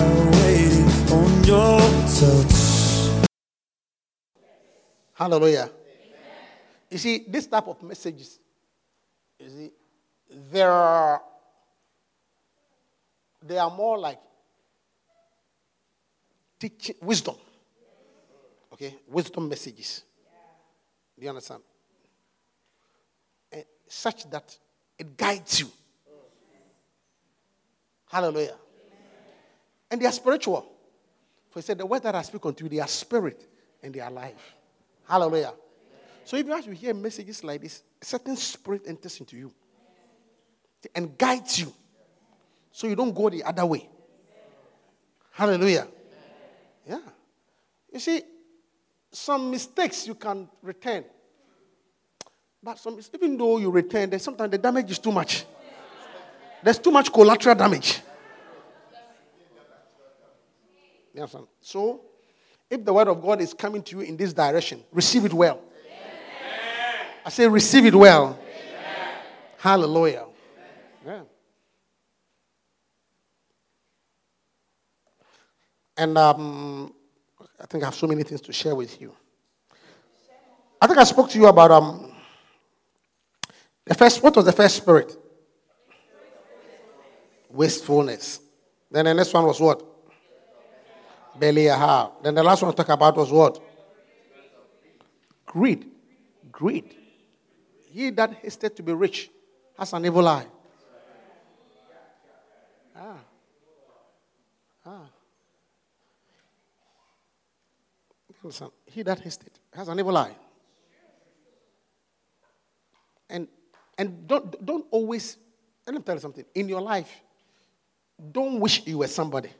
Are waiting on your touch. Hallelujah. You see, this type of messages, you see, there are they are more like teaching wisdom. Okay, wisdom messages. Do you understand? And such that it guides you. Hallelujah. And they are spiritual. For he said, The words that I speak unto you, they are spirit and they are life. Hallelujah. So if you have hear messages like this, a certain spirit enters into you and guides you so you don't go the other way. Hallelujah. Yeah. You see, some mistakes you can return. But some, even though you return, sometimes the damage is too much. There's too much collateral damage. You understand? So, if the word of God is coming to you in this direction, receive it well. Amen. I say, receive it well. Amen. Hallelujah. Yeah. And um, I think I have so many things to share with you. I think I spoke to you about um, the first. What was the first spirit? Wastefulness. Then the next one was what? Belial. Then the last one I talk about was what? Greed. Greed. He that hasted to be rich has an evil eye. Ah. Ah. Listen, he that hasted has an evil eye. And and don't don't always let me tell you something. In your life, don't wish you were somebody.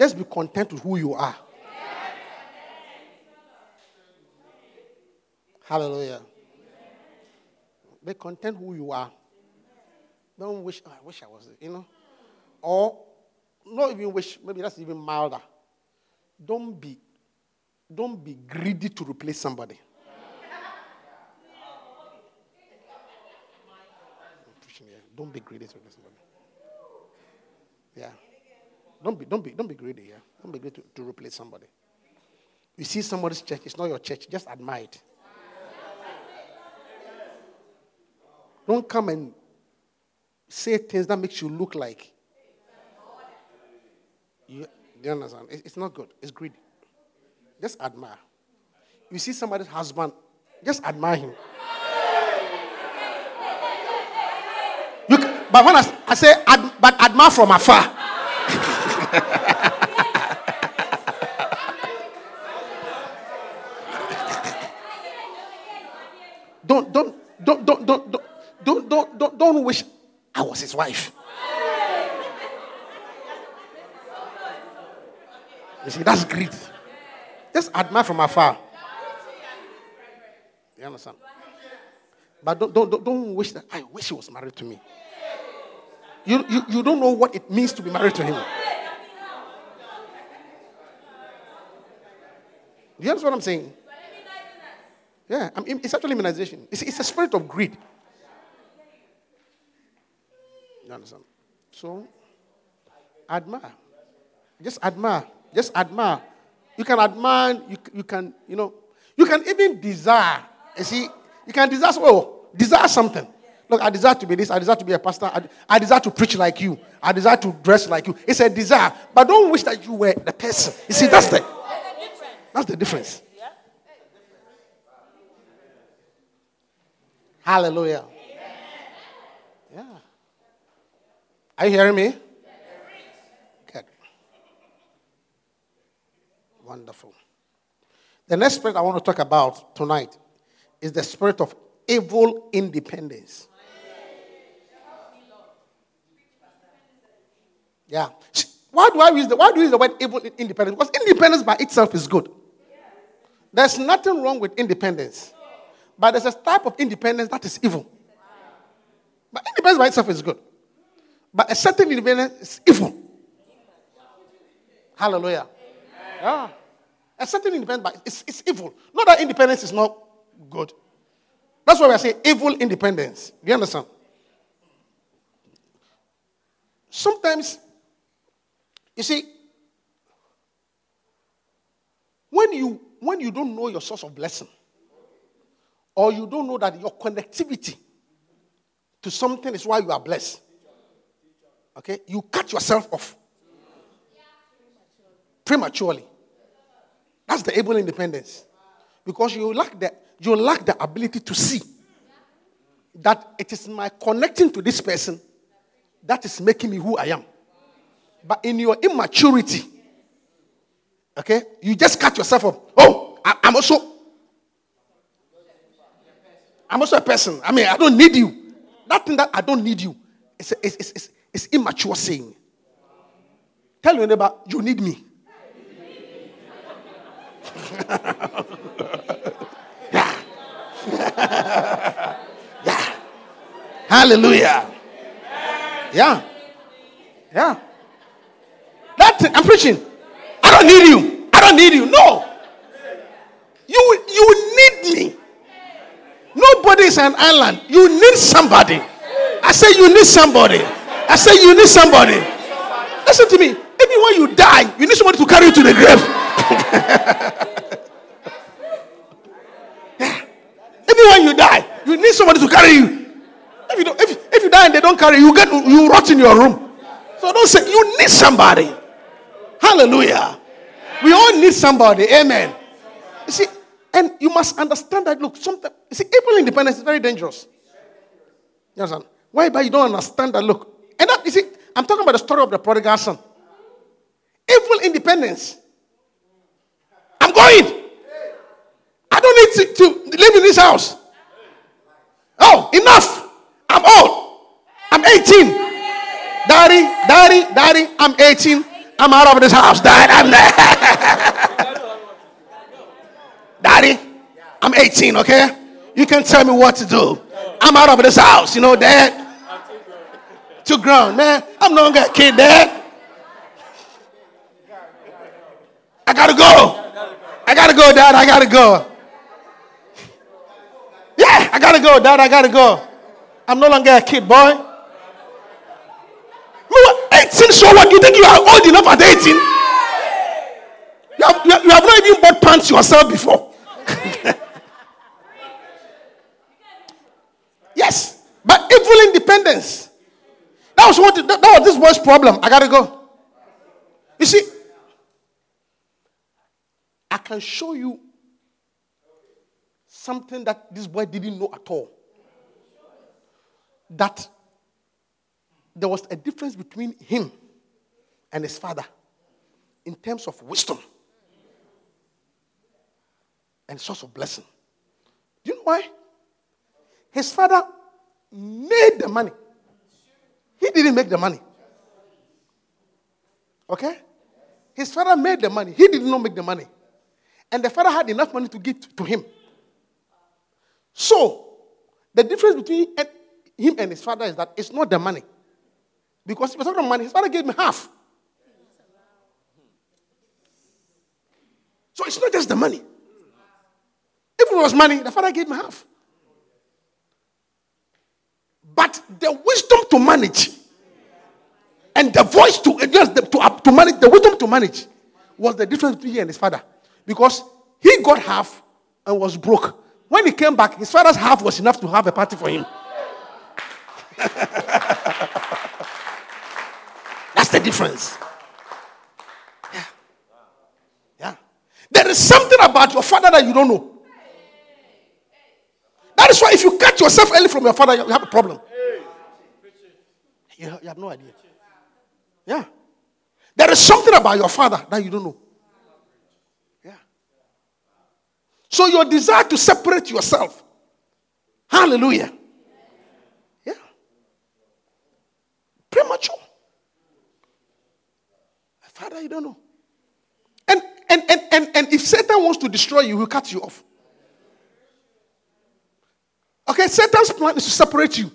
Just be content with who you are. Hallelujah. Be content who you are. Don't wish, oh, I wish I was, you know. Or not even wish, maybe that's even milder. Don't be, don't be greedy to replace somebody. Don't be greedy to replace somebody. Yeah. Don't be, don't be, don't be greedy, yeah. Don't be greedy to, to replace somebody. You see somebody's church, it's not your church, just admire it. Don't come and say things that makes you look like. You, you understand? It's not good. It's greedy. Just admire. You see somebody's husband, just admire him. You but when I, I say, ad, but admire from afar. don't, don't, don't, don't, don't, don't, don't, don't, wish I was his wife. You see, that's greed. Just admire from afar. You understand? But don't, don't, don't, wish that I wish he was married to me. You, you, you don't know what it means to be married to him. You understand what I'm saying? Yeah, I mean, it's actually immunization. It's, it's a spirit of greed. You understand? So, admire. Just admire. Just admire. You can admire, you, you can, you know, you can even desire. You see, you can desire, oh, desire something. Look, I desire to be this. I desire to be a pastor. I, I desire to preach like you. I desire to dress like you. It's a desire. But don't wish that you were the person. You see, that's the, that's the difference. Hallelujah. Yeah. Are you hearing me? Good. Wonderful. The next spirit I want to talk about tonight is the spirit of evil independence. Yeah. Why do I use the why do you use the word evil independence? Because independence by itself is good. There's nothing wrong with independence. But there's a type of independence that is evil. But independence by itself is good. But a certain independence is evil. Hallelujah. Yeah. A certain independence, but it's, it's evil. Not that independence is not good. That's why we are saying evil independence. Do you understand? Sometimes, you see, when you when you don't know your source of blessing, or you don't know that your connectivity to something is why you are blessed, okay, you cut yourself off prematurely. That's the evil independence. Because you lack the, you lack the ability to see that it is my connecting to this person that is making me who I am. But in your immaturity, okay, you just cut yourself off. Oh, I, am also, I'm also a person. I mean, I don't need you. That thing that I don't need you, it's, it's, it's, it's immature saying. Tell your neighbor, you need me. yeah. yeah. Hallelujah. Yeah. Yeah. That I'm preaching. I don't need you. I don't need you. No. You you need me. Nobody is an island. You need somebody. I say you need somebody. I say you need somebody. Listen to me. Even when you die, you need somebody to carry you to the grave. Even when you die, you need somebody to carry you. If you, don't, if, if you die and they don't carry you, you get you rot in your room. So don't say you need somebody. Hallelujah. We all need somebody. Amen. You see, and you must understand that. Look, sometimes you see, evil independence is very dangerous. You understand? Why? But you don't understand that. Look, and that you see, I'm talking about the story of the prodigal son. Evil independence. I'm going. I don't need to, to live in this house. Oh, enough. I'm old. I'm 18. Daddy, daddy, daddy, I'm 18. I'm out of this house. Dad, I'm there. daddy, I'm 18, okay? You can tell me what to do. I'm out of this house, you know, dad. Too grown, man. I'm no longer a kid, dad. I gotta go. I gotta go, dad. I gotta go. Yeah, I gotta go, Dad. I gotta go. I'm no longer a kid, boy. You 18, so what? You think you are old enough at 18? You have, you have, you have not even bought pants yourself before. yes, but evil independence. That was what. That, that was this boy's problem. I gotta go. You see, I can show you something that this boy didn't know at all. That there was a difference between him and his father in terms of wisdom and source of blessing. Do you know why? His father made the money. He didn't make the money. Okay? His father made the money. He did not make the money. And the father had enough money to give to him. So, the difference between him and his father is that it's not the money. Because if it's not the money, his father gave me half. So it's not just the money. If it was money, the father gave me half. But the wisdom to manage and the voice to, just to, uh, to manage, the wisdom to manage was the difference between he and his father. Because he got half and was broke. When he came back, his father's half was enough to have a party for him. That's the difference. Yeah. There is something about your father that you don't know. That is why if you cut yourself early from your father, you have a problem. You have no idea. Yeah. There is something about your father that you don't know. Yeah. So your desire to separate yourself. Hallelujah. Yeah. Premature. Father, you don't know. And and and and, and if Satan wants to destroy you, he'll cut you off. Okay, Satan's plan is to separate you.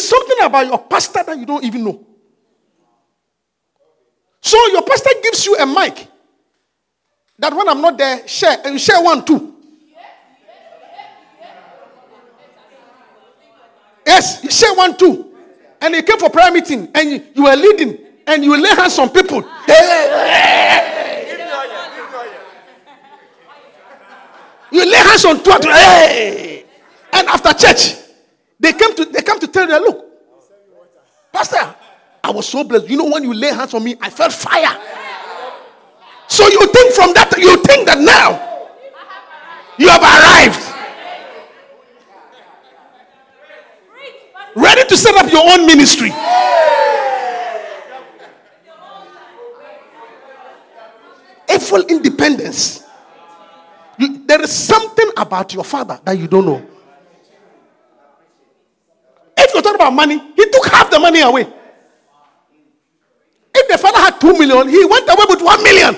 Is something about your pastor that you don't even know. So your pastor gives you a mic that when I'm not there, share, and share one too. Yes, you share one too. And you came for prayer meeting and you, you were leading and you lay hands on people. You lay hands on two. And after church, they came to they come to tell you, look, Pastor, I was so blessed. You know, when you lay hands on me, I felt fire. So you think from that, you think that now you have arrived. Ready to set up your own ministry. A full independence. You- there is something about your father that you don't know. If you're talking about money, he took half the money away. If the father had two million, he went away with one million.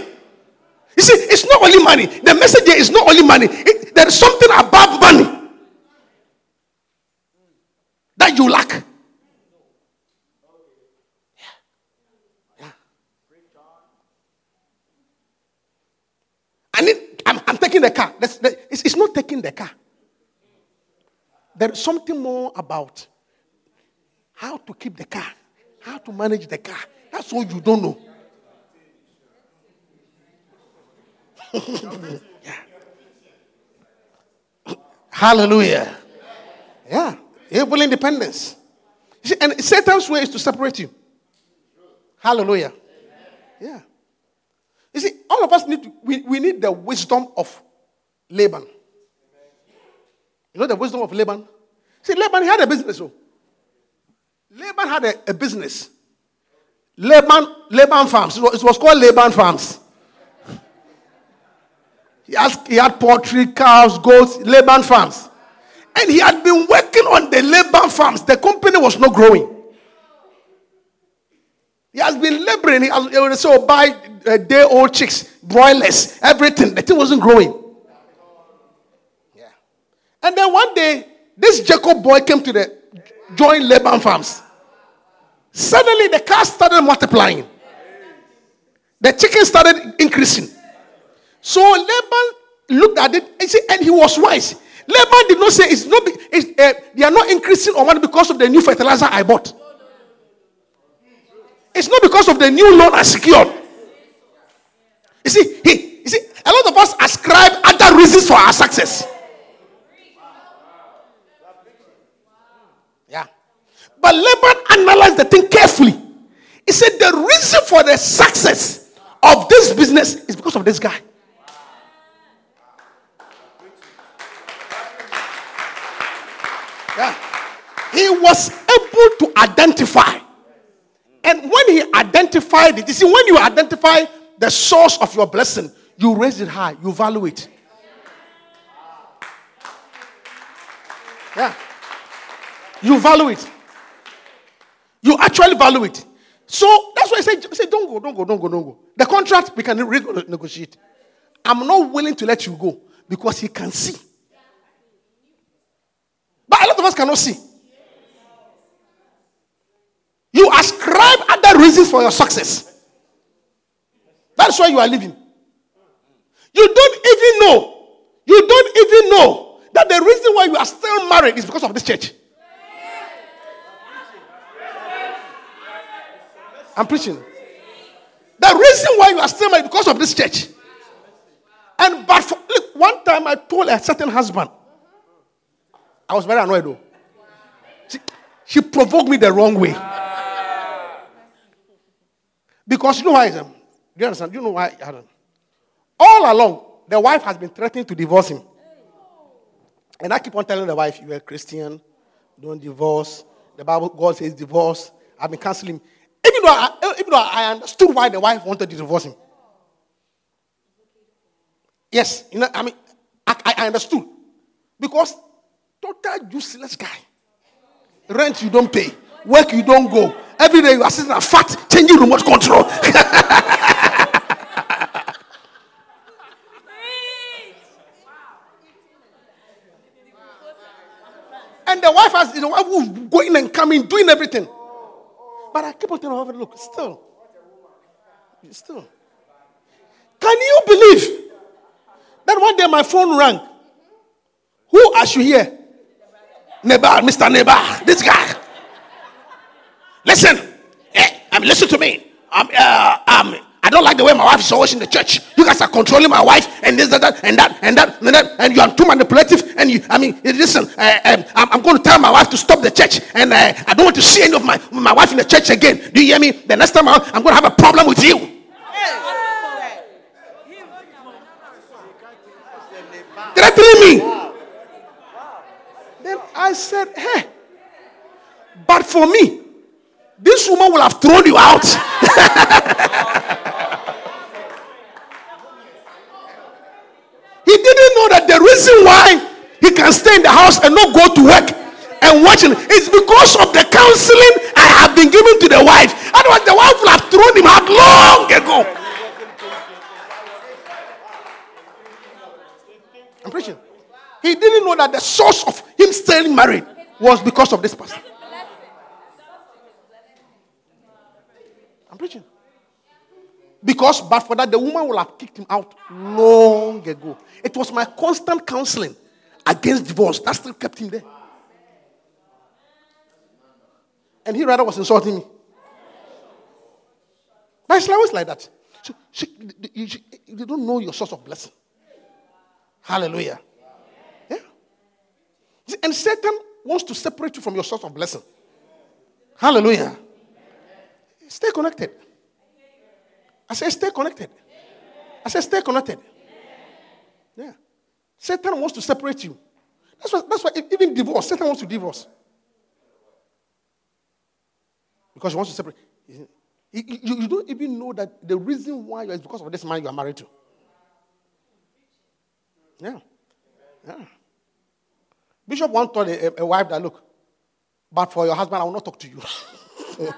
You see, it's not only money. The message is not only money. It- there is something above money that you lack. Yeah. Yeah. I need, I'm, I'm taking the car. That's, that, it's, it's not taking the car. There is something more about how to keep the car, how to manage the car. That's all you don't know. yeah. Hallelujah. Yeah. Evil independence. See, and Satan's way is to separate you. Hallelujah. Yeah. You see, all of us need to, we, we need the wisdom of Laban. You know the wisdom of Laban? See, Laban had a business. Oh. Laban had a, a business. Laban, Laban Farms. It was, it was called Laban Farms. He, has, he had poultry, cows, goats, Laban Farms. And he had been working on the Laban Farms. The company was not growing. He has been laboring. He has, oh, buy uh, day old chicks, broilers, everything. The thing wasn't growing. Yeah. And then one day, this Jacob boy came to the join Laban farms. Suddenly, the cows started multiplying. The chicken started increasing. So Laban looked at it and, said, and he was wise. Laban did not say it's not. It's, uh, they are not increasing on money because of the new fertilizer I bought. It's not because of the new loan I secured. You see, he, you see, a lot of us ascribe other reasons for our success. Yeah. But Laban analyzed the thing carefully. He said the reason for the success of this business is because of this guy. Yeah. He was able to identify. And when he identified it, you see, when you identify the source of your blessing, you raise it high, you value it. Yeah. You value it. You actually value it. So that's why I say, say don't go, don't go, don't go, don't go. The contract, we can re- negotiate. I'm not willing to let you go because he can see. But a lot of us cannot see. You ascribe other reasons for your success. That's why you are living. You don't even know. You don't even know that the reason why you are still married is because of this church. I'm preaching. The reason why you are still married because of this church. And but for, look, one time I told a certain husband, I was very annoyed though. She, she provoked me the wrong way. Because you know why? um, Do you understand? You know why? Adam? All along, the wife has been threatening to divorce him. And I keep on telling the wife, you're a Christian, don't divorce. The Bible, God says divorce. I've been counseling him. Even though, I, eh, even though I understood why the wife wanted to divorce him. Yes, you know, I mean, I, I understood. Because total useless guy. Rent you don't pay, work you don't go. Every day you are sitting at fat, changing remote control. and the wife has the wife who's going and coming, doing everything. But I keep on telling her, look, still, still. Can you believe that one day my phone rang? Who are you here? Neighbor, Mr. Neighbor, this guy. Listen, eh, I mean, listen to me. Um, uh, um, I don't like the way my wife is always in the church. You guys are controlling my wife, and this, that, that and that, and that, and that, and you are too manipulative. And you, I mean, listen, uh, um, I'm, I'm, going to tell my wife to stop the church, and uh, I don't want to see any of my my wife in the church again. Do you hear me? The next time I'm, going to have a problem with you. Threatening me. Then I said, hey, but for me, this woman will have thrown you out. he didn't know that the reason why he can stay in the house and not go to work and watching is because of the counseling I have been given to the wife. Otherwise, the wife will have thrown him out long ago. I'm preaching. He didn't know that the source of him staying married was because of this person. I'm preaching. Because, but for that, the woman will have kicked him out long ago. It was my constant counseling against divorce that still kept him there. And he rather was insulting me. But it's always like that. So, she, you, you don't know your source of blessing. Hallelujah. And Satan wants to separate you from your source of blessing. Hallelujah. Stay connected. I say, stay connected. I say, stay connected. Yeah. Satan wants to separate you. That's why, that's why even divorce, Satan wants to divorce. Because he wants to separate. You, you, don't even know that the reason why is because of this man you are married to. Yeah. Yeah. Bishop once told a, a, wife that, look, but for your husband, I will not talk to you.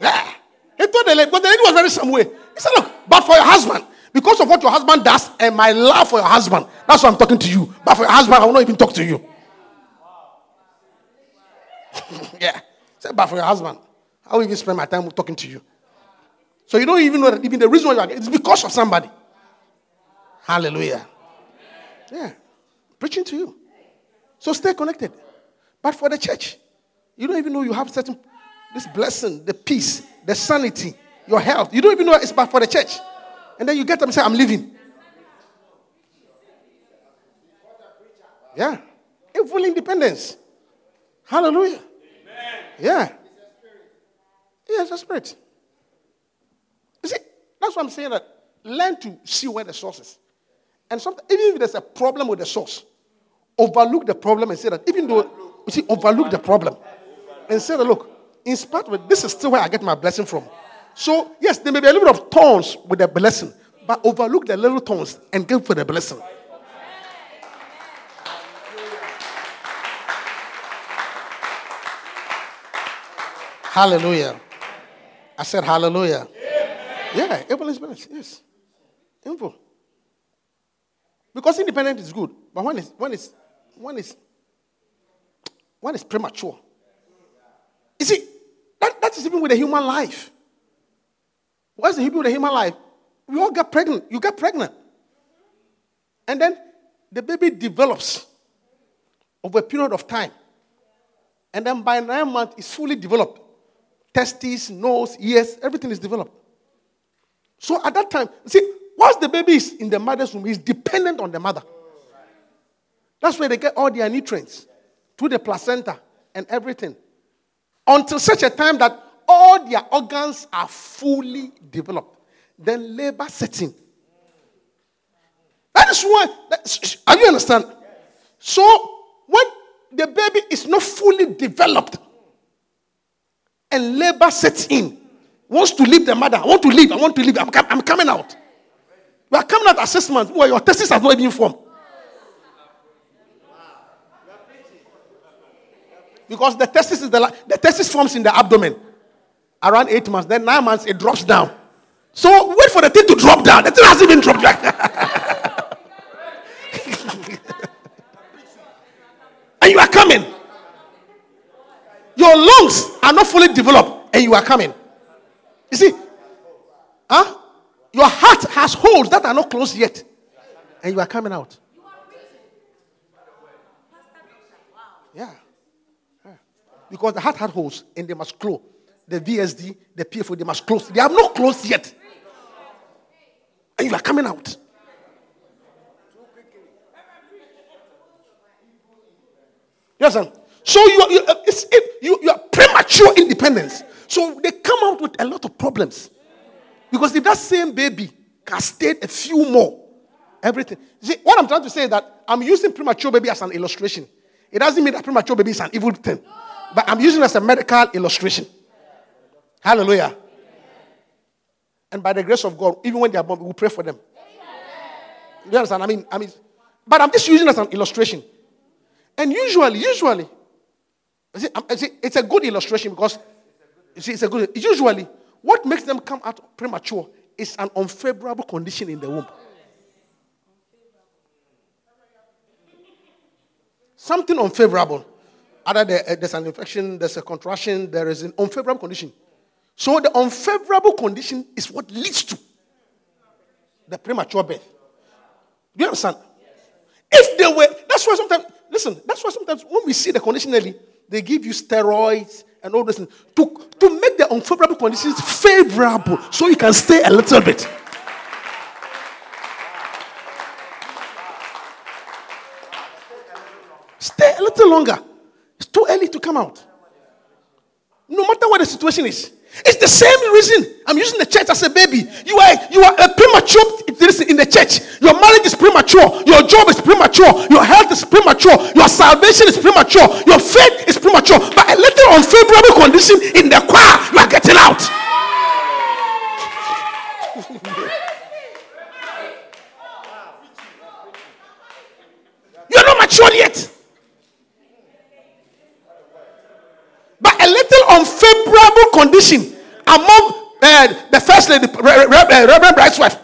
yeah. He told the lady, but the lady was very some way. He said, look, but for your husband, because of what your husband does and my love for your husband, that's why I'm talking to you. But for your husband, I will not even talk to you. yeah. Said, but for your husband, I will even spend my time talking to you. So you don't even know that even the reason why you are it's because of somebody. Hallelujah. Yeah preaching to you. So stay connected. But for the church, you don't even know you have certain this blessing, the peace, the sanity, your health. You don't even know it's bad for the church. And then you get them and say, I'm leaving. Yeah. Full independence. Hallelujah. Amen. Yeah. Yeah, it's a spirit. You see, that's what I'm saying that learn to see where the source is. And sometimes, even if there's a problem with the source, overlook the problem and say that even though, you see, overlook the problem and say that, look, in spite of it, this is still where I get my blessing from. So, yes, there may be a little bit of thorns with the blessing, but overlook the little thorns and go for the blessing. Hallelujah. I said hallelujah. Yeah, able is blessed. Yes. Info. Because independent is good, but when it's when it's when it's when it's premature. You see, that, that is even with a human life. What's the Hebrew a human life? We all get pregnant. You get pregnant. And then the baby develops over a period of time. And then by nine months, it's fully developed. Testes, nose, ears, everything is developed. So at that time, see, once the baby is in the mother's womb, he's dependent on the mother. That's where they get all their nutrients through the placenta and everything. Until such a time that all their organs are fully developed. Then labor sets in. That is why, are you understand? So, when the baby is not fully developed and labor sets in, wants to leave the mother, I want to leave, I want to leave, I'm, I'm coming out. We are coming out months where your testes has not even formed. Because the testis is the, the testis forms in the abdomen around eight months. Then nine months it drops down. So wait for the thing to drop down. The thing hasn't even dropped back. and you are coming. Your lungs are not fully developed, and you are coming. You see, huh? Your heart has holes that are not closed yet, and you are coming out. Yeah. yeah. Because the heart had holes, and they must close. The VSD, the PFO, they must close. They have not closed yet, and you are coming out. Yes, sir. So you are, you, uh, it's, it, you, you are premature independence. So they come out with a lot of problems. Because if that same baby can stay a few more, everything. See, what I'm trying to say is that I'm using premature baby as an illustration. It doesn't mean that premature baby is an evil thing. But I'm using it as a medical illustration. Hallelujah. And by the grace of God, even when they are born, we will pray for them. You understand? I mean, I mean, but I'm just using as an illustration. And usually, usually, see, see, it's a good illustration because you see, it's a good. Usually, what makes them come out premature is an unfavorable condition in the womb. Something unfavorable. Either uh, there's an infection, there's a contraction, there is an unfavorable condition. So the unfavorable condition is what leads to the premature birth. Do you understand? If they were, that's why sometimes, listen, that's why sometimes when we see the condition early, they give you steroids and all this to, to make the unfavorable conditions favorable so you can stay a little bit. Stay a little longer. It's too early to come out. No matter what the situation is. It's the same reason I'm using the church as a baby. You are you are a premature in the church. Your marriage is premature. Your job is premature. Your health is premature. Your salvation is premature. Your faith is premature. But a little unfavorable condition in the choir, you are getting out. You're not mature yet. But a little unfavorable condition among uh, the first lady, Reverend Bright's wife.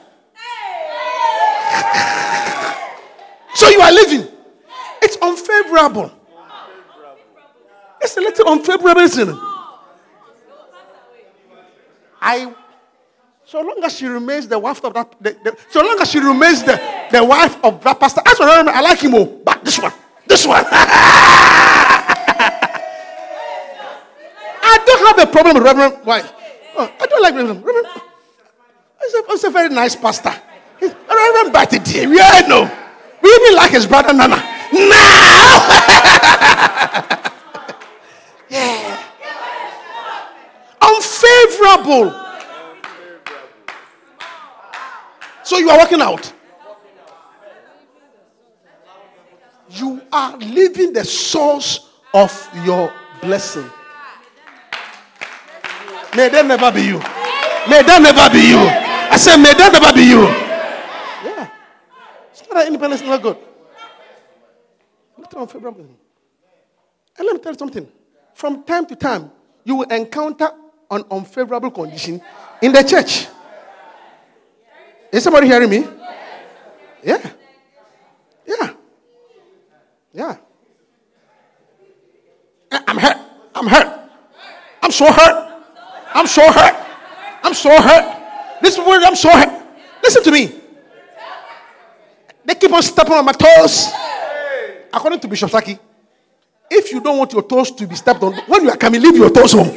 so you are living. It's unfavorable. It's a little unfavorable, isn't it? I, so long as she remains the wife of that, the, the, so long as she remains the, the wife of that pastor, as I like him. But this one, this one. I don't have a problem with Reverend Why? Oh, I don't like Reverend. Reverend he's, a, a very nice pastor. He's, Reverend Batty, yeah, I know. We even like his brother Nana. Now! yeah. Unfavorable. So you are working out. You are leaving the source of your blessing. May that never be you. May that never be you. I said, may that never be you. Yeah. It's not that independence is not good. And let me tell you something. From time to time, you will encounter an unfavorable condition in the church. Is somebody hearing me? Yeah. Yeah. Yeah. I'm hurt. I'm hurt. I'm so hurt. I'm so hurt. I'm so hurt. This word, I'm so hurt. Listen to me. They keep on stepping on my toes. According to Bishop Saki, if you don't want your toes to be stepped on, when you are coming, leave your toes home.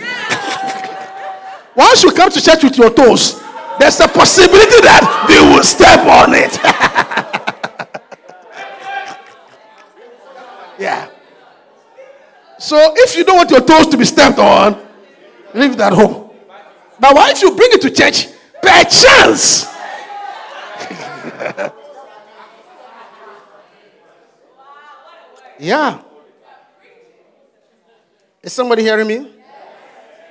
Once you come to church with your toes, there's a possibility that they will step on it. yeah. So if you don't want your toes to be stepped on, leave that home. But why if you bring it to church, chance? yeah. Is somebody hearing me?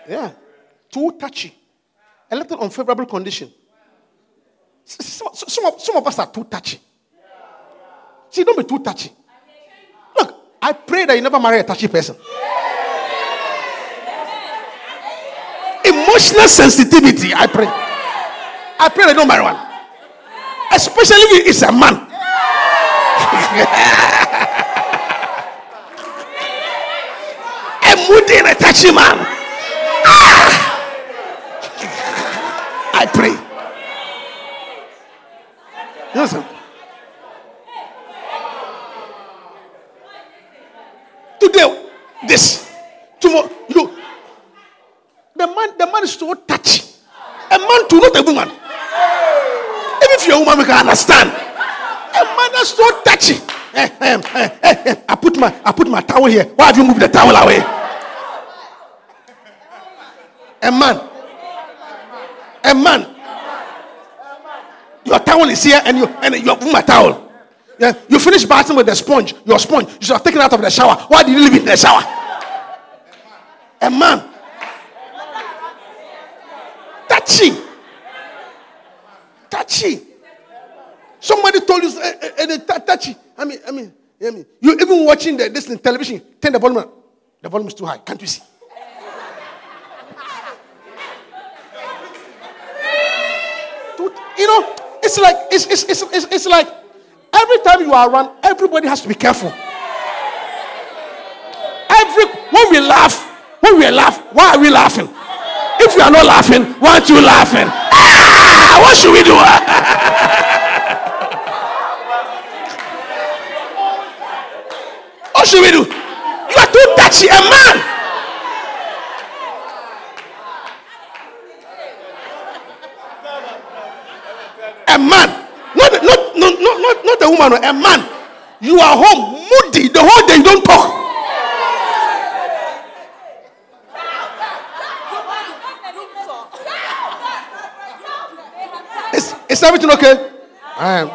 Yeah. Too touchy. A little unfavorable condition. Some, some, of, some of us are too touchy. See, don't be too touchy. Look, I pray that you never marry a touchy person. Emotional sensitivity, I pray. I pray you don't one. Especially if it's a man. a moody and a touchy man. Ah! I pray. Listen. Today, this. Tomorrow, look. The man, the man is so touchy. A man to not a woman. Even if you're a woman, we can understand. A man is so touchy. Eh, eh, eh, eh, eh. I put my I put my towel here. Why have you moved the towel away? A man. A man. Your towel is here and you and you have my towel. Yeah, you finish bathing with the sponge. Your sponge. You should have taken it out of the shower. Why did you leave it in the shower? A man. Touchy. Touchy. Somebody told you eh, eh, eh, eh, touchy. I mean, I mean, I mean, you even watching the, this in television. Turn the volume. The volume is too high. Can't you see? You know, it's like it's, it's, it's, it's, it's like every time you are around, everybody has to be careful. Every when we laugh, when we laugh, why are we laughing? If you are not laughing, why aren't you laughing? Ah, what should we do? What should we do? You are too touchy, a man. A man, not not not not not, a woman, a man. You are home moody the whole day. You don't talk. Is, is everything okay? Um,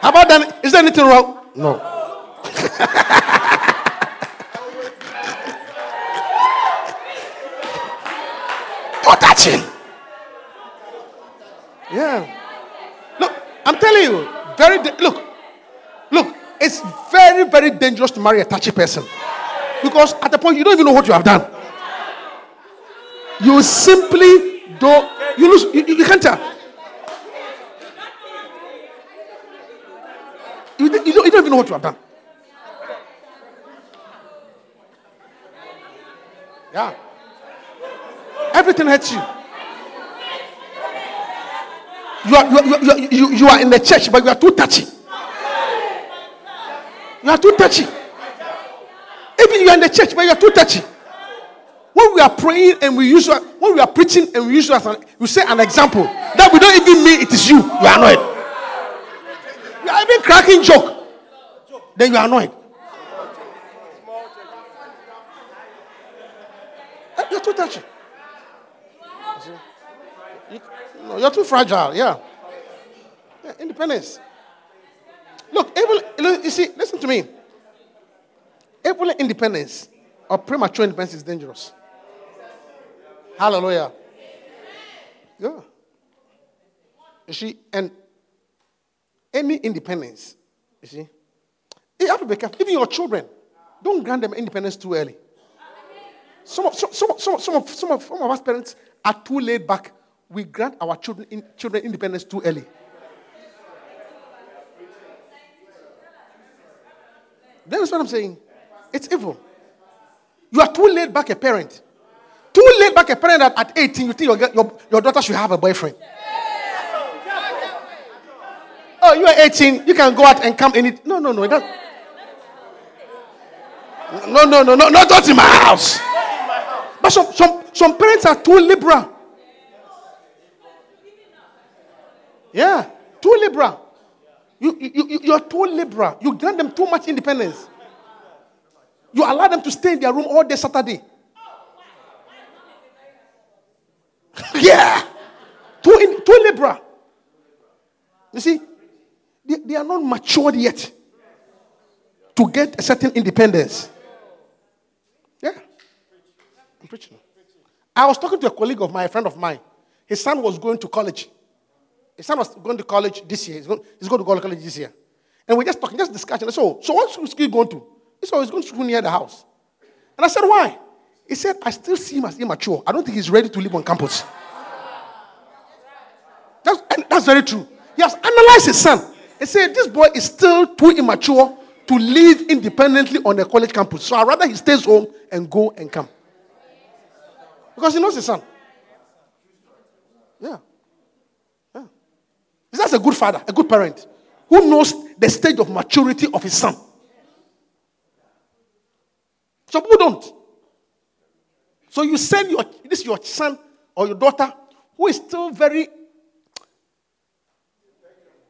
how about that? Is there anything wrong? No. Not touching. Yeah. Look, I'm telling you, very da- look, look, it's very, very dangerous to marry a touchy person. Because at the point you don't even know what you have done. You simply don't you lose you, you- can't tell. You, you, don't, you don't even know what you have done. Yeah. Everything hurts you. You are, you, are, you, are, you, you are in the church, but you are too touchy. You are too touchy. Even you are in the church, but you are too touchy. When we are praying and we use when we are preaching and we use you as an, you say an example that we don't even mean it is you. You are annoyed. You are even cracking joke. Then you are annoyed. Eh, You're too touchy. You- no, you're too fragile. Yeah. yeah. Independence. Look, even you see, listen to me. Even independence or premature independence is dangerous. Hallelujah. Yeah. You see, and any independence, you see, you have to be careful. Even your children, don't grant them independence too early. Some of, some, some, some, some, of, some, of, some of us parents are too laid back. We grant our children, in, children independence too early. That is what I'm saying? It's evil. You are too laid back a parent. Too laid back a parent that at 18 you think your, your, your daughter should have a boyfriend. Oh, you are 18, you can go out and come any. No, no, no. That, no, no, no, no, not, in my house. But some, some, some parents are too liberal. Yeah, too liberal. You, you, you, you're too liberal. You grant them too much independence. You allow them to stay in their room all day Saturday. yeah. Too, in, too liberal. You see, they, they are not matured yet to get a certain independence. Yeah. I'm preaching. I was talking to a colleague of mine, a friend of mine. His son was going to college. His son was going to college this year. He's going, to go to college this year. And we're just talking, just discussing. So, so what school is he going to? He said, oh, he's going to school near the house. And I said, why? He said, I still see him as immature. I don't think he's ready to live on campus. That's, that's very true. He has analyzed his son and said, this boy is still too immature to live independently on a college campus. So I'd rather he stays home and go and come. Because he knows his son. Yeah. Yeah. That's a good father, a good parent who knows the stage of maturity of his son. Some people don't. So you send your this your son or your daughter who is still very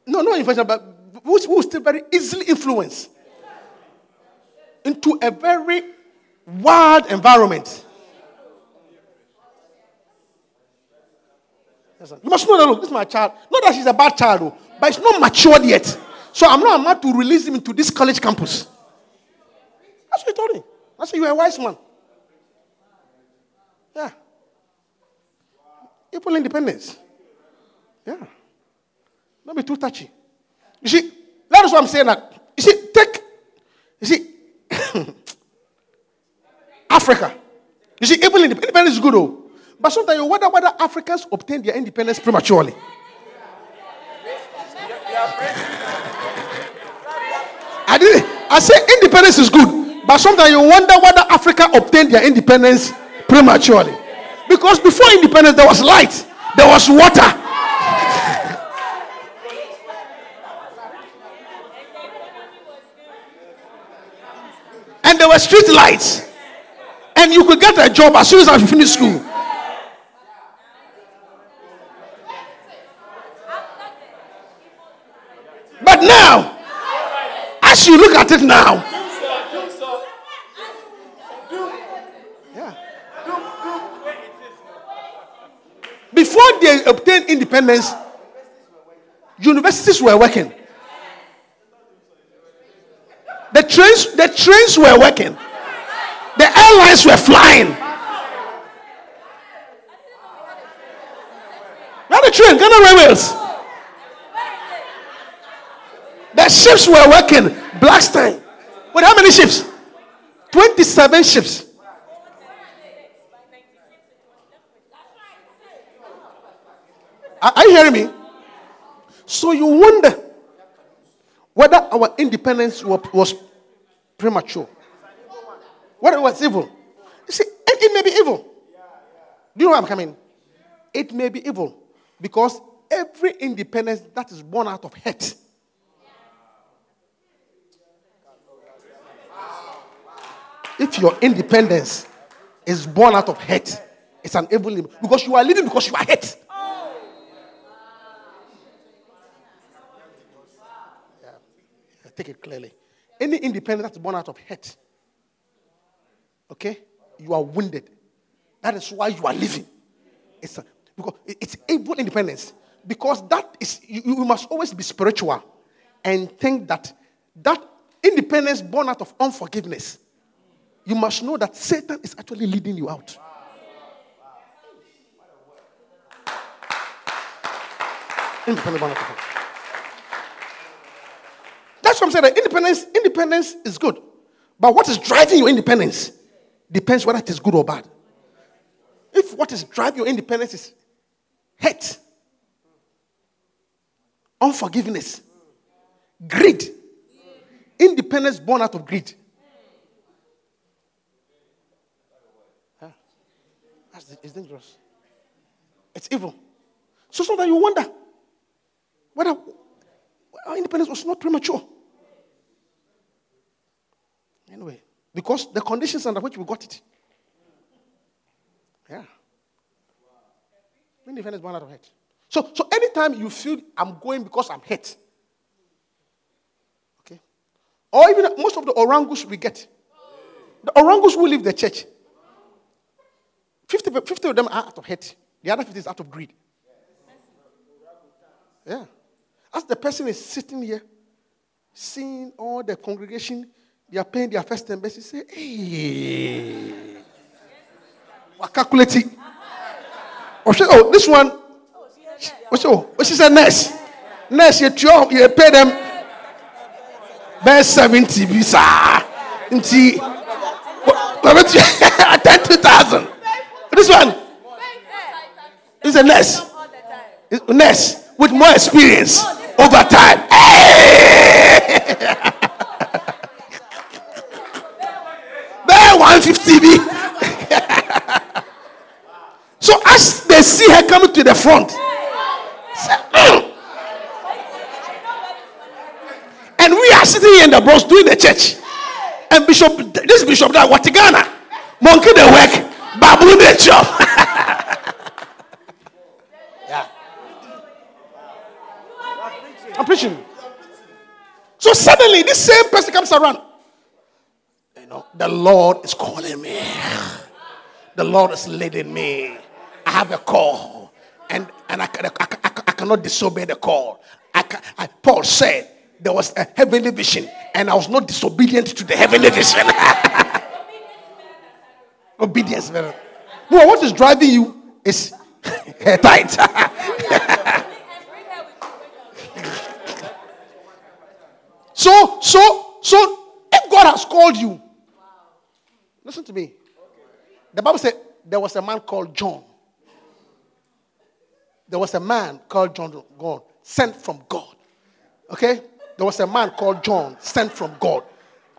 no, no influential, but who is, who is still very easily influenced into a very wild environment. You must know that look, this is my child. Not that she's a bad child, though, but it's not matured yet. So I'm not about to release him into this college campus. That's what he told me. I said, You're a wise man. Yeah. Evil independence. Yeah. Don't be too touchy. You see, that is what I'm saying that. You see, take, you see, Africa. You see, evil independence is good, though. But sometimes you wonder whether Africans obtain their independence prematurely. I did I say independence is good, but sometimes you wonder whether Africa obtained their independence prematurely. Because before independence, there was light, there was water. and there were street lights. And you could get a job as soon as I finished school. But now, as you look at it now. Before they obtained independence, universities were working. The trains, the trains were working. The airlines were flying. Not the train, Ghana Railways. The ships were working. Blackstein. With how many ships? 27 ships. Are you hearing me? So you wonder whether our independence was premature. Whether it was evil. You see, it may be evil. Do you know where I'm coming? It may be evil because every independence that is born out of hate if your independence is born out of hate, it's an evil because you are living because you are hate. Yeah. Take it clearly. Any independence that's born out of hate, okay, you are wounded. That is why you are living. It's a, because it's evil independence. Because that is you, you must always be spiritual and think that that independence born out of unforgiveness you must know that Satan is actually leading you out. That's what I'm saying. independence, independence is good. But what is driving your independence depends whether it is good or bad. If what is driving your independence is hate, unforgiveness, greed, independence born out of greed, it's dangerous. It's evil. So sometimes you wonder whether our independence was not premature. Anyway, because the conditions under which we got it. Yeah. Independence born out of hate. So, so anytime you feel I'm going because I'm hurt, okay, or even most of the orangus we get, the orangus will leave the church 50, 50 of them are out of hate. The other 50 is out of greed. Yeah. As the person is sitting here, seeing all the congregation, they are paying their first and best, you say, hey, we're calculating. Oh, this one, So, what she said, nurse. Nurse, you, you pay them best 70 visa. Nti, ten two thousand. This one is a nurse. Nurse with more experience over time. Hey! There 150 B. so as they see her coming to the front, "Mm." and we are sitting in the bros doing the church. And Bishop, this Bishop that what Ghana, monkey the work, baboon the job. yeah. I'm preaching. So suddenly this same person comes around. You know, the Lord is calling me. The Lord is leading me. I have a call. And, and I, I, I, I, I cannot disobey the call. I, I, Paul said there was a heavenly vision, and I was not disobedient to the heavenly vision. Obedience. man. No, what is driving you is hair tight. so, so, so, if God has called you, listen to me. The Bible said there was a man called John. There was a man called John, God, sent from God. Okay? There was a man called John, sent from God.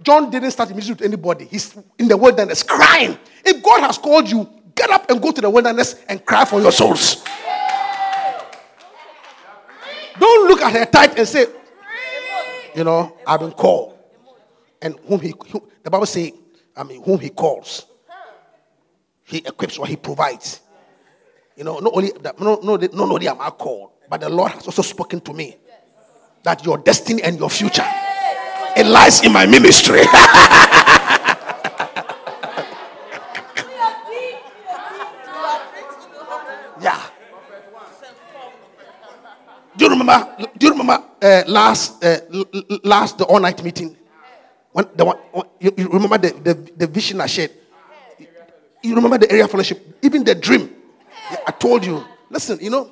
John didn't start ministry with anybody. He's in the wilderness crying. If God has called you, get up and go to the wilderness and cry for your souls. Don't look at her tight and say, you know, I've been called. And whom he, the Bible says, I mean, whom he calls, he equips or he provides. You know, not only that, no, no, not only am I called, but the Lord has also spoken to me that your destiny and your future it lies in my ministry. yeah. Do you remember? Do you remember uh, last uh, last the all night meeting? When the one, you, you remember the, the, the vision I shared? You remember the area fellowship? Even the dream. I told you. Listen, you know,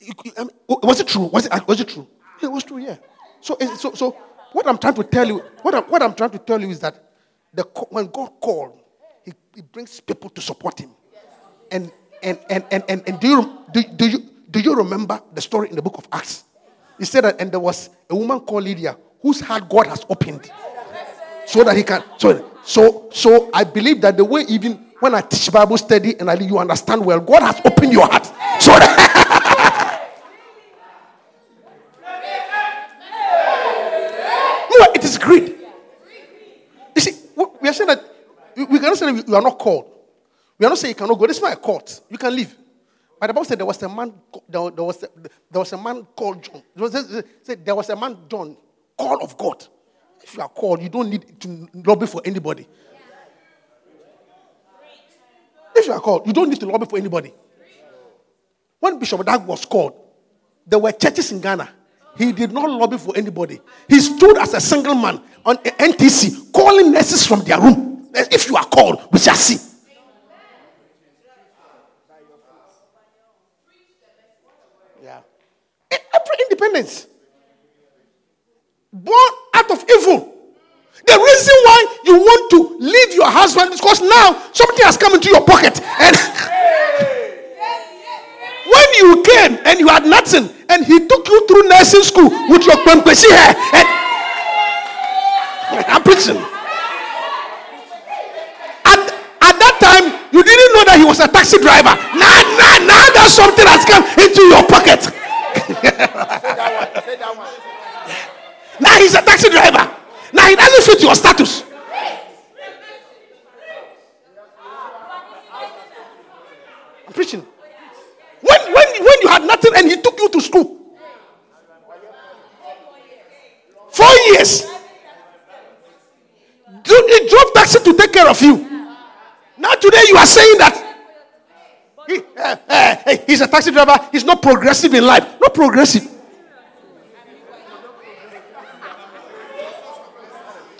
you- you- was it true? Was it was it true? It was true. Yeah. So eh, so so what I'm trying to tell you, what I'm, what I'm trying to tell you is that the when God called, he, he brings people to support him. And and and and and, and do you do, do you do you remember the story in the book of Acts? He said that and there was a woman called Lydia whose heart God has opened so that he can so so so i believe that the way even when i teach bible study and I, you understand well god has opened your heart so that no it is greed you see we- are saying that we cannot say that you are not called we are not saying you cannot go this is a court you can leave but the Bible said there was a man, there there was a, there was a man called John. It was- said There was a man, John, called of God. If you are called, you don't need to lobby for anybody. If you are called, you don't need to lobby for anybody. When Bishop Dag was called, there were churches in Ghana. He did not lobby for anybody. He stood as a single man on NTC calling nurses from their room. If you are called, we shall see. Yeah. Every independence. Born out of evil. The reason why you want to leave your husband is because now something has come into your pocket. And you came and you had nothing, and he took you through nursing school with your kwemkwesi hair, and I'm preaching. At, at that time, you didn't know that he was a taxi driver. Now, now, now that something has come into your pocket. Now he's a taxi driver. Now he doesn't fit your status. I'm preaching. When, when, when you had nothing and he took you to school. Four years. He drove taxi to take care of you. Now today you are saying that he, eh, eh, he's a taxi driver. He's not progressive in life. Not progressive.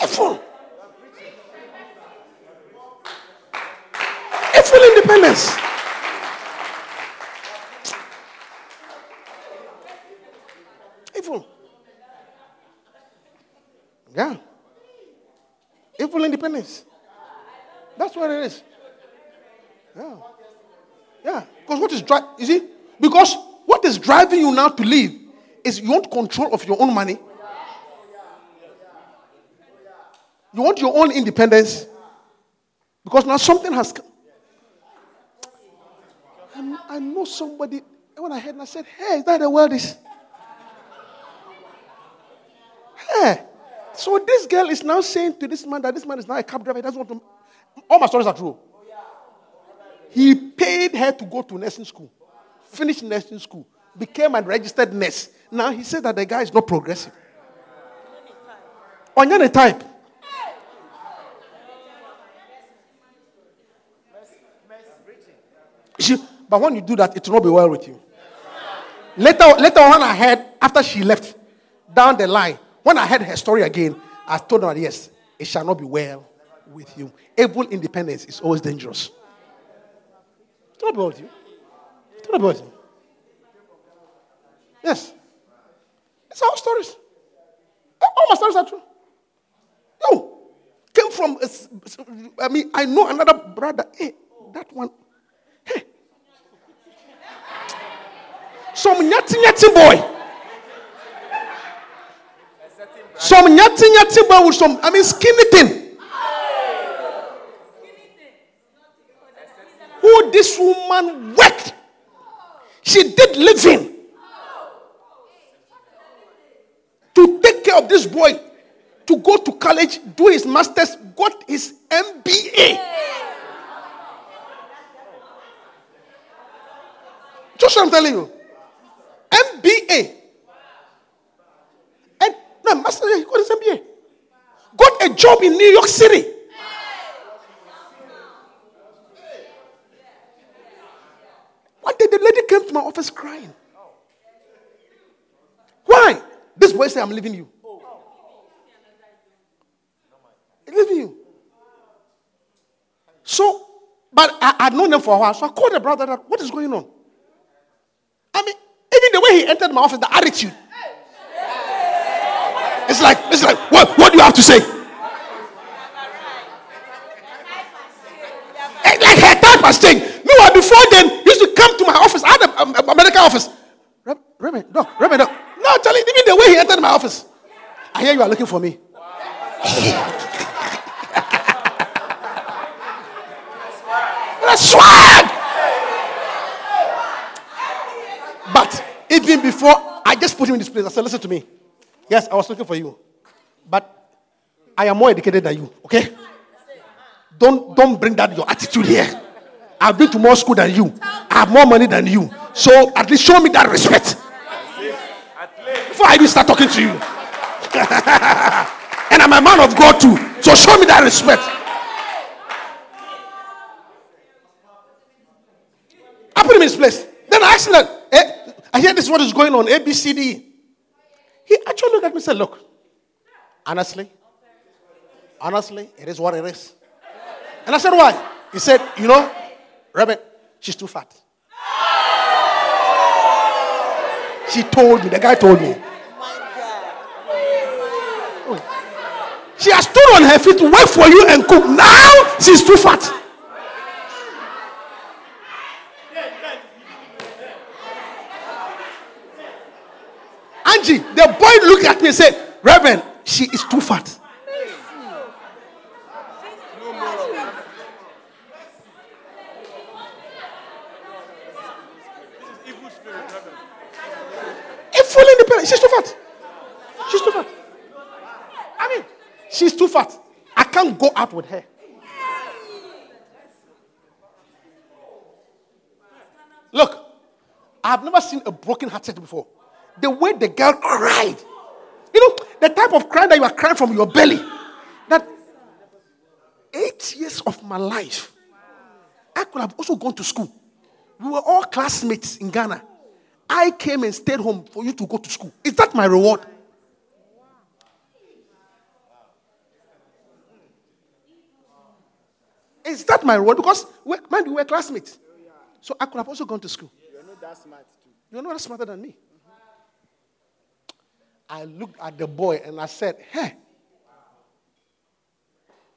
A fool. A full independence. evil. Yeah. Evil independence. That's what it is. Yeah. Yeah. Because what is driving, you see? Because what is driving you now to leave is you want control of your own money. You want your own independence. Because now something has come. I, I know somebody, when I heard and I said, hey, is that the world is? Hey. So this girl is now saying to this man that this man is now a cab driver. He doesn't want to. All my stories are true. He paid her to go to nursing school, finished nursing school, became a registered nurse. Now he said that the guy is not progressive. On any type. She, but when you do that, it will not be well with you. Later, later on, I heard after she left down the line, when I heard her story again, I told her, yes, it shall not be well with you. Evil independence is always dangerous. It will not be you. It will not be you. Yes. It's our stories. All my stories are true. Yo, came from, uh, I mean, I know another brother. Hey, that one. Hey. Some nyati nyati boy. Some nyati nyati boy with some, I mean, skinny thing. Who this woman worked. She did living. to take care of this boy to go to college, do his master's, got his MBA. Just what I'm telling you. MBA. And no, master, he got his MBA. Got a job in New York City. One day the lady came to my office crying. Why? This boy said, I'm leaving you. I'm leaving you. So, but I had known them for a while. So I called the brother, that, what is going on? I mean, even the way he entered my office, the attitude. It's like, it's like, what, what do you have to say? Eh, like her was saying. Meanwhile, before then, he used to come to my office. I had a, a, a medical office. Reverend, doc, Reverend, doc. No, Charlie, even the way he entered my office. I hear you are looking for me. That's swag. But even before I just put him in this place, I said, listen to me. Yes, I was looking for you. But I am more educated than you, okay? Don't don't bring that your attitude here. I've been to more school than you. I have more money than you. So at least show me that respect before I even start talking to you. and I'm a man of God too. So show me that respect. I put him in his place. Then I asked him that, eh, I hear this what is going on, A, B, C, D. He actually looked at me and said, Look, honestly, honestly, it is what it is. And I said, Why? He said, You know, Reverend, she's too fat. She told me, the guy told me. She has stood on her feet to work for you and cook. Now she's too fat. Angie, the boy looked at me and said, Reverend, she is too fat. A full independent. She's too fat. She's too fat. I mean, she's too fat. I can't go out with her. Look, I've never seen a broken hearted before. The way the girl cried. You know, the type of cry that you are crying from your belly. That eight years of my life, I could have also gone to school. We were all classmates in Ghana. I came and stayed home for you to go to school. Is that my reward? Is that my role? Because, we, man, we were classmates. So I could have also gone to school. You're not that smart too. You're not smarter than me. I looked at the boy and I said, Hey,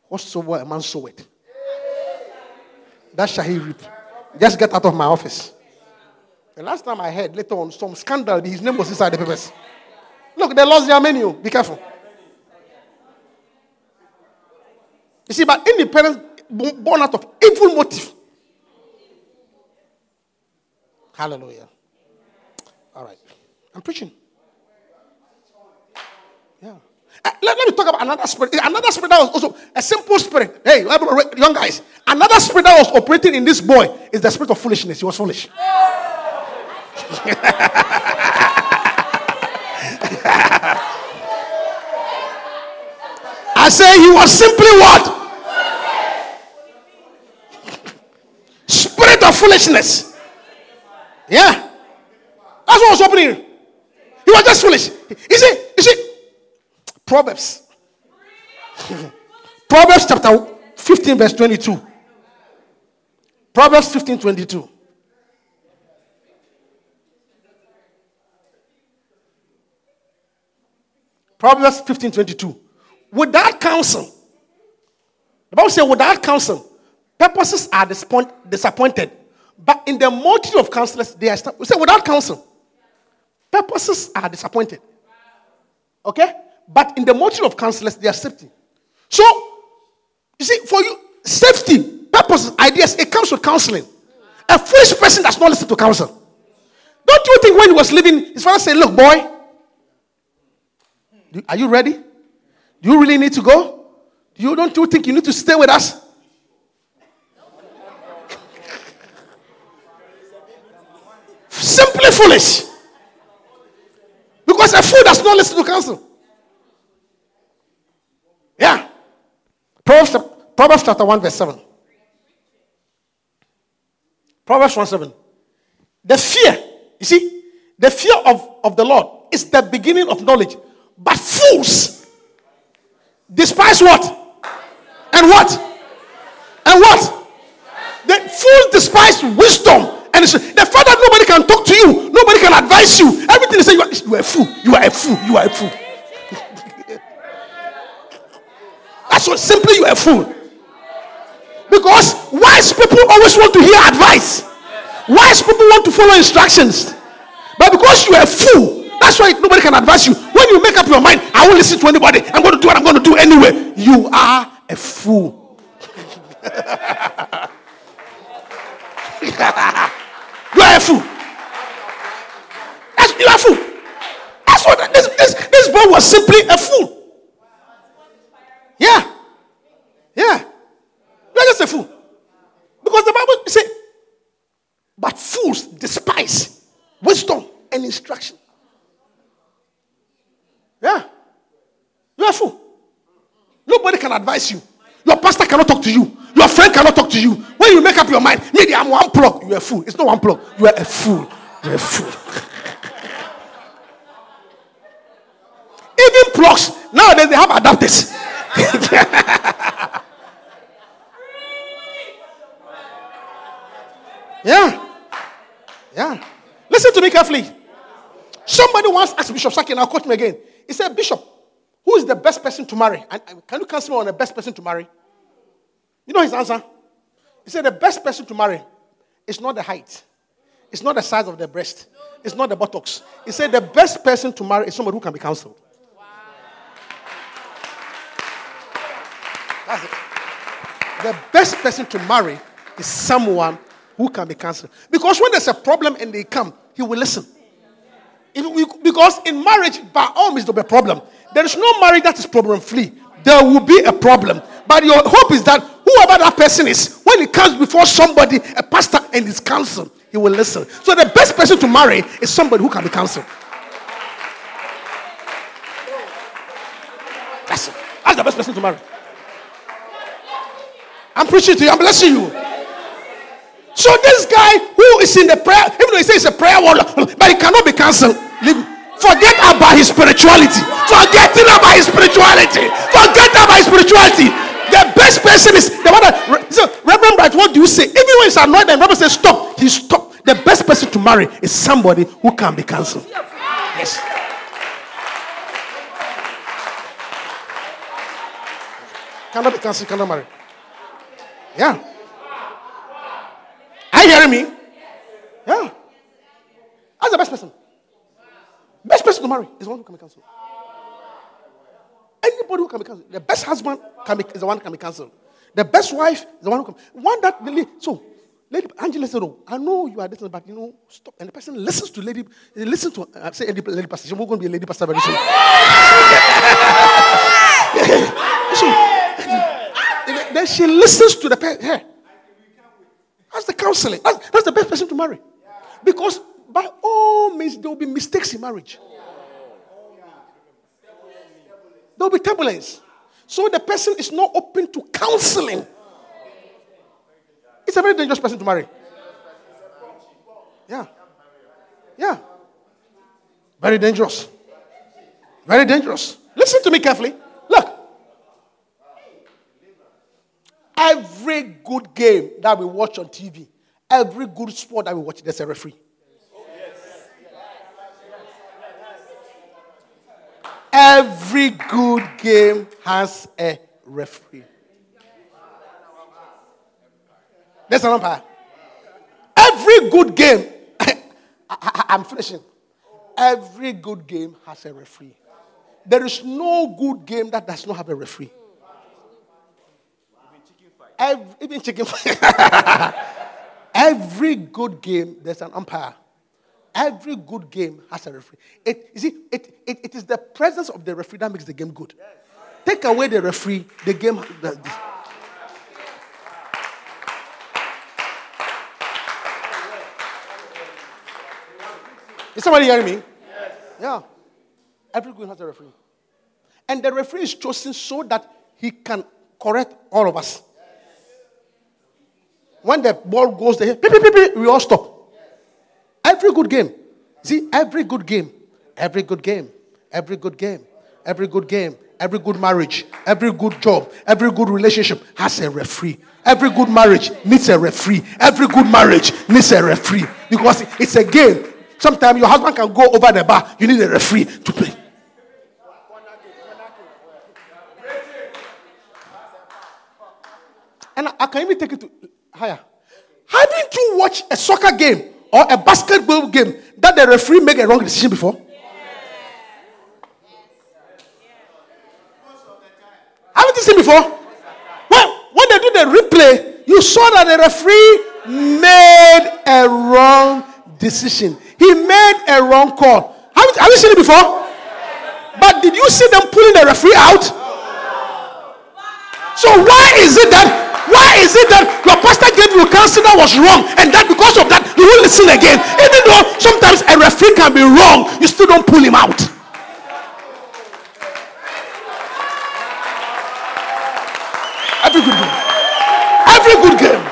whatsoever a man soweth, that shall he reap. Just get out of my office. The last time I heard later on some scandal, his name was inside the papers. Look, they lost their menu. Be careful. You see, but independence born out of evil motive. Hallelujah. All right. I'm preaching. Yeah. Uh, let, let me talk about another spirit. Another spirit that was also a simple spirit. Hey, young guys. Another spirit that was operating in this boy is the spirit of foolishness. He was foolish. I say he was simply what? Spirit of foolishness. Yeah. That's what was happening. He was just foolish. You see, you see, Proverbs. Proverbs chapter 15, verse 22. Proverbs 15, 22. Proverbs 15, 22. Without counsel, the Bible says, without counsel, purposes are disappointed. But in the multitude of counselors, they are. We say, without counsel, purposes are disappointed. Okay? But in the multitude of counselors, they are safety. So, you see, for you, safety, purposes, ideas, it comes with counseling. A foolish person does not listen to counsel. Don't you think when he was living, his father said, Look, boy, are you ready? Do you really need to go? You don't you think you need to stay with us? Simply foolish. Because a fool does not listen to counsel. Yeah. Proverbs, Proverbs chapter 1, verse 7. Proverbs 1 7. The fear, you see, the fear of, of the Lord is the beginning of knowledge. But fools despise what? And what? And what? The fools despise wisdom. And the fact that nobody can talk to you, nobody can advise you, everything is saying you are, you are a fool, you are a fool, you are a fool. That's what simply you are a fool. Because wise people always want to hear advice. Wise people want to follow instructions. But because you are a fool, that's why nobody can advise you. When you make up your mind, I won't listen to anybody. I'm going to do what I'm going to do anyway. You are a fool. you are a fool. That's, you are a fool. That's what this, this, this boy was simply a fool. Yeah. Yeah. You're just a fool. Because the Bible says, but fools despise wisdom and instruction. Yeah. You're a fool. Nobody can advise you. Your pastor cannot talk to you. Your friend cannot talk to you. When you make up your mind, maybe I'm one plug. You're a fool. It's not one plug. You are a fool. You're a fool. Even plugs, nowadays they have adapters. yeah. Yeah. Listen to me carefully. Somebody once asked Bishop Saki, and I'll quote him again. He said, Bishop, who is the best person to marry? And, can you counsel me on the best person to marry? You know his answer? He said, The best person to marry is not the height, it's not the size of the breast, it's not the buttocks. He said, The best person to marry is somebody who can be counseled. That's it. The best person to marry is someone who can be counseled. Because when there's a problem and they come, he will listen. We, because in marriage, by all means, there'll be a problem. There is no marriage that is problem free. There will be a problem. But your hope is that whoever that person is, when he comes before somebody, a pastor and his counsel, he will listen. So the best person to marry is somebody who can be counseled. That's it. That's the best person to marry. I'm preaching to you. I'm blessing you. So this guy who is in the prayer, even though he says a prayer warrior, but he cannot be cancelled. Forget about his spirituality. Forgetting about his spirituality. Forget about his spirituality. The best person is the one that. So, Reverend Bright, what do you say? Even when he's annoyed, and Reverend says, Stop. He stopped. The best person to marry is somebody who can be cancelled. Yes. Cannot be cancelled. cannot marry. Yeah. Are you hearing me? Yeah. That's the best person. Person to marry is the one who can be cancelled. Anybody who can be cancelled. The best husband can be, is the one who can be cancelled. The best wife is the one who can. One that really. So, Lady Angela said, "Oh, I know you are this, but you know, stop." And the person listens to Lady, listen to uh, say Lady, lady pastor. She's going to be a lady pastor very soon. so, then she listens to the. Hey, that's the counseling. That's, that's the best person to marry, because by all means there will be mistakes in marriage. There will be turbulence. So the person is not open to counseling. It's a very dangerous person to marry. Yeah. Yeah. Very dangerous. Very dangerous. Listen to me carefully. Look. Every good game that we watch on TV, every good sport that we watch, there's a referee. Every good game has a referee. There's an umpire. Every good game, I, am finishing. Every good game has a referee. There is no good game that does not have a referee. Every, even chicken fight. Every good game, there's an umpire. Every good game has a referee. It, you see, it, it, it is the presence of the referee that makes the game good. Take away the referee, the game. The, the, Is somebody hearing me? Yes. Yeah. Every game has a referee. And the referee is chosen so that he can correct all of us. When the ball goes there, beep, beep, beep, we all stop. Good game. See, every good game, every good game, every good game, every good game, every good marriage, every good job, every good relationship has a referee. Every good marriage needs a referee. Every good marriage needs a referee because it's a game. Sometimes your husband can go over the bar. You need a referee to play. And I, I can even take it to higher. Haven't you watched a soccer game or a basketball game that the referee make a wrong decision before? Haven't you seen before? When, when they do the replay, you saw that the referee made a wrong decision. He made a wrong call. Have you, have you seen it before? But did you see them pulling the referee out? So why is it that why is it that your pastor gave you counsel that was wrong and that because of that you will listen again? Even though sometimes a referee can be wrong, you still don't pull him out. Every good game. Every good game.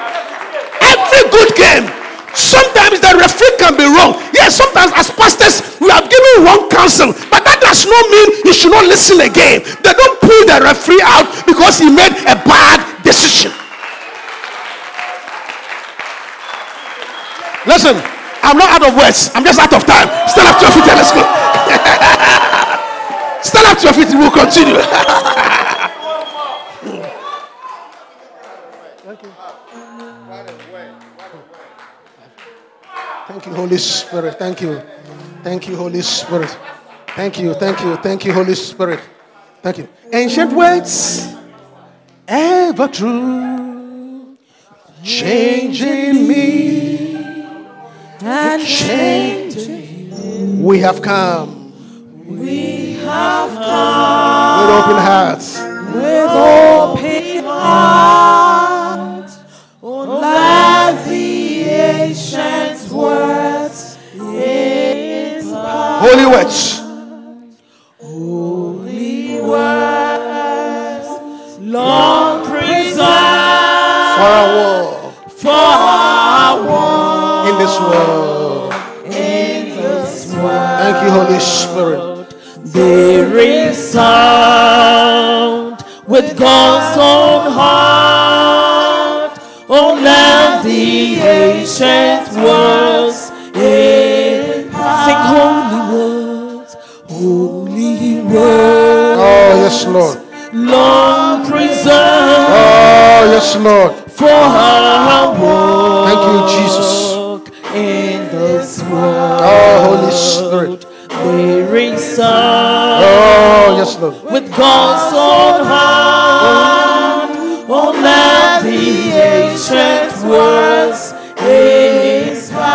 Every good game. Sometimes the referee can be wrong. Yes, sometimes as pastors we have given wrong counsel, but that does not mean you should not listen again. They don't pull the referee out because he made a bad decision. Listen, I'm not out of words. I'm just out of time. Stand up to your feet and let's go. Stand up to your feet. We'll continue. Thank you. Thank you, Holy Spirit. Thank you. Thank you, Holy Spirit. Thank you. Thank you. Thank you, Holy Spirit. Thank you. Ancient words, ever true, changing me and changing. We have come. We have come with open hearts. With open hearts. Oh, let the ancient words inspire. Holy words. This world. In this world. Thank you, Holy Spirit. There is sound with God's own heart. Oh, let the ancient words in sing holy words, holy words. Oh, yes, Lord. long preserved. Oh, yes, Lord. For our Thank you, Jesus. World. Oh, Holy Spirit. There is Oh, yes, Lord. with God's own heart. Oh, let the ancient words, ancient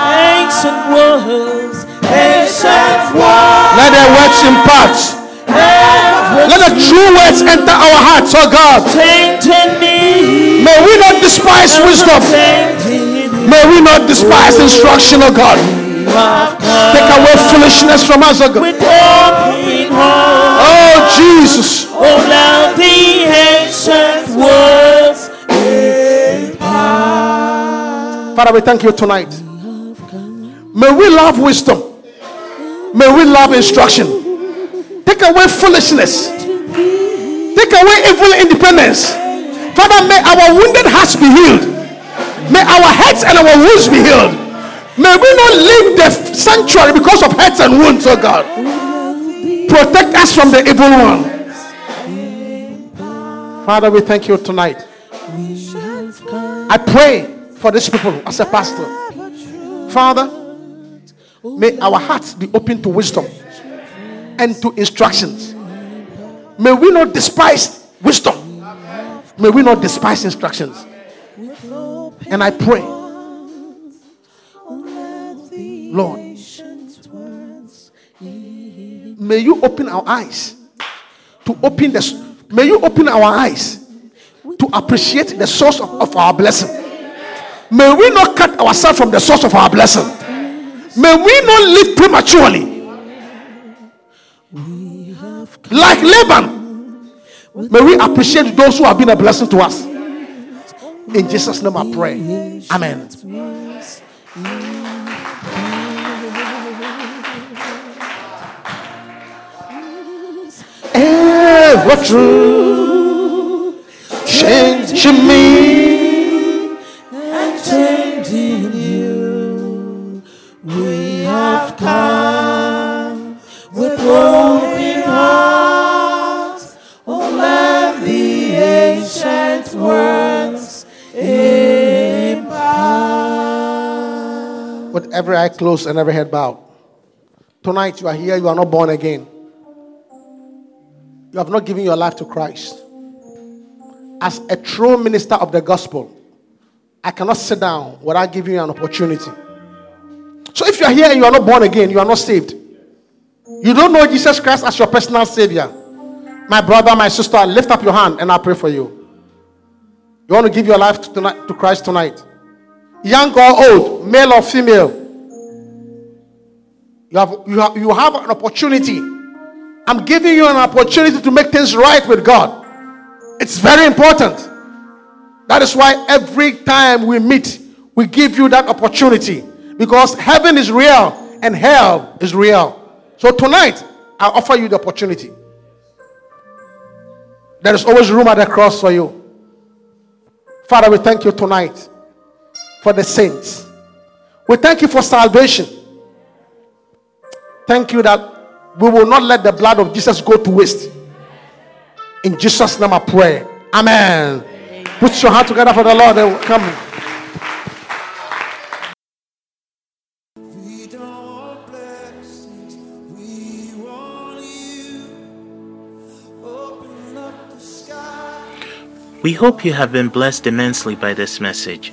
words, ancient words. Let their words impart. Let the true words enter our hearts, oh God. May we not despise wisdom. May we not despise instruction, oh God. Take away foolishness from us, oh God. Oh, Jesus. Oh, now the ancient words. Father, we thank you tonight. May we love wisdom. May we love instruction. Take away foolishness. Take away evil independence. Father, may our wounded hearts be healed. May our heads and our wounds be healed. May we not leave the sanctuary because of hurts and wounds, oh God. Protect us from the evil one. Father, we thank you tonight. I pray for these people as a pastor. Father, may our hearts be open to wisdom and to instructions. May we not despise wisdom. May we not despise instructions. And I pray, Lord, may you open our eyes to open the may you open our eyes to appreciate the source of, of our blessing. May we not cut ourselves from the source of our blessing. May we not live prematurely. Like Laban, may we appreciate those who have been a blessing to us. In Jesus' name I pray. Amen. Ever true, change me. and changing you. We have come with open hearts. Oh, let the ancient words impart. With every eye closed and every head bowed. Tonight you are here, you are not born again. You have not given your life to Christ. As a true minister of the gospel, I cannot sit down without giving you an opportunity. So if you are here and you are not born again, you are not saved. You don't know Jesus Christ as your personal savior. My brother, my sister, lift up your hand and I'll pray for you. You want to give your life to, tonight, to Christ tonight? Young or old, male or female, you have, you, have, you have an opportunity. I'm giving you an opportunity to make things right with God. It's very important. That is why every time we meet, we give you that opportunity because heaven is real and hell is real. So tonight, I offer you the opportunity. There is always room at the cross for you. Father, we thank you tonight for the saints. We thank you for salvation. Thank you that we will not let the blood of Jesus go to waste. In Jesus' name I pray. Amen. Put your hand together for the Lord and come. We don't want blessings, we want you. Open up the sky. We hope you have been blessed immensely by this message.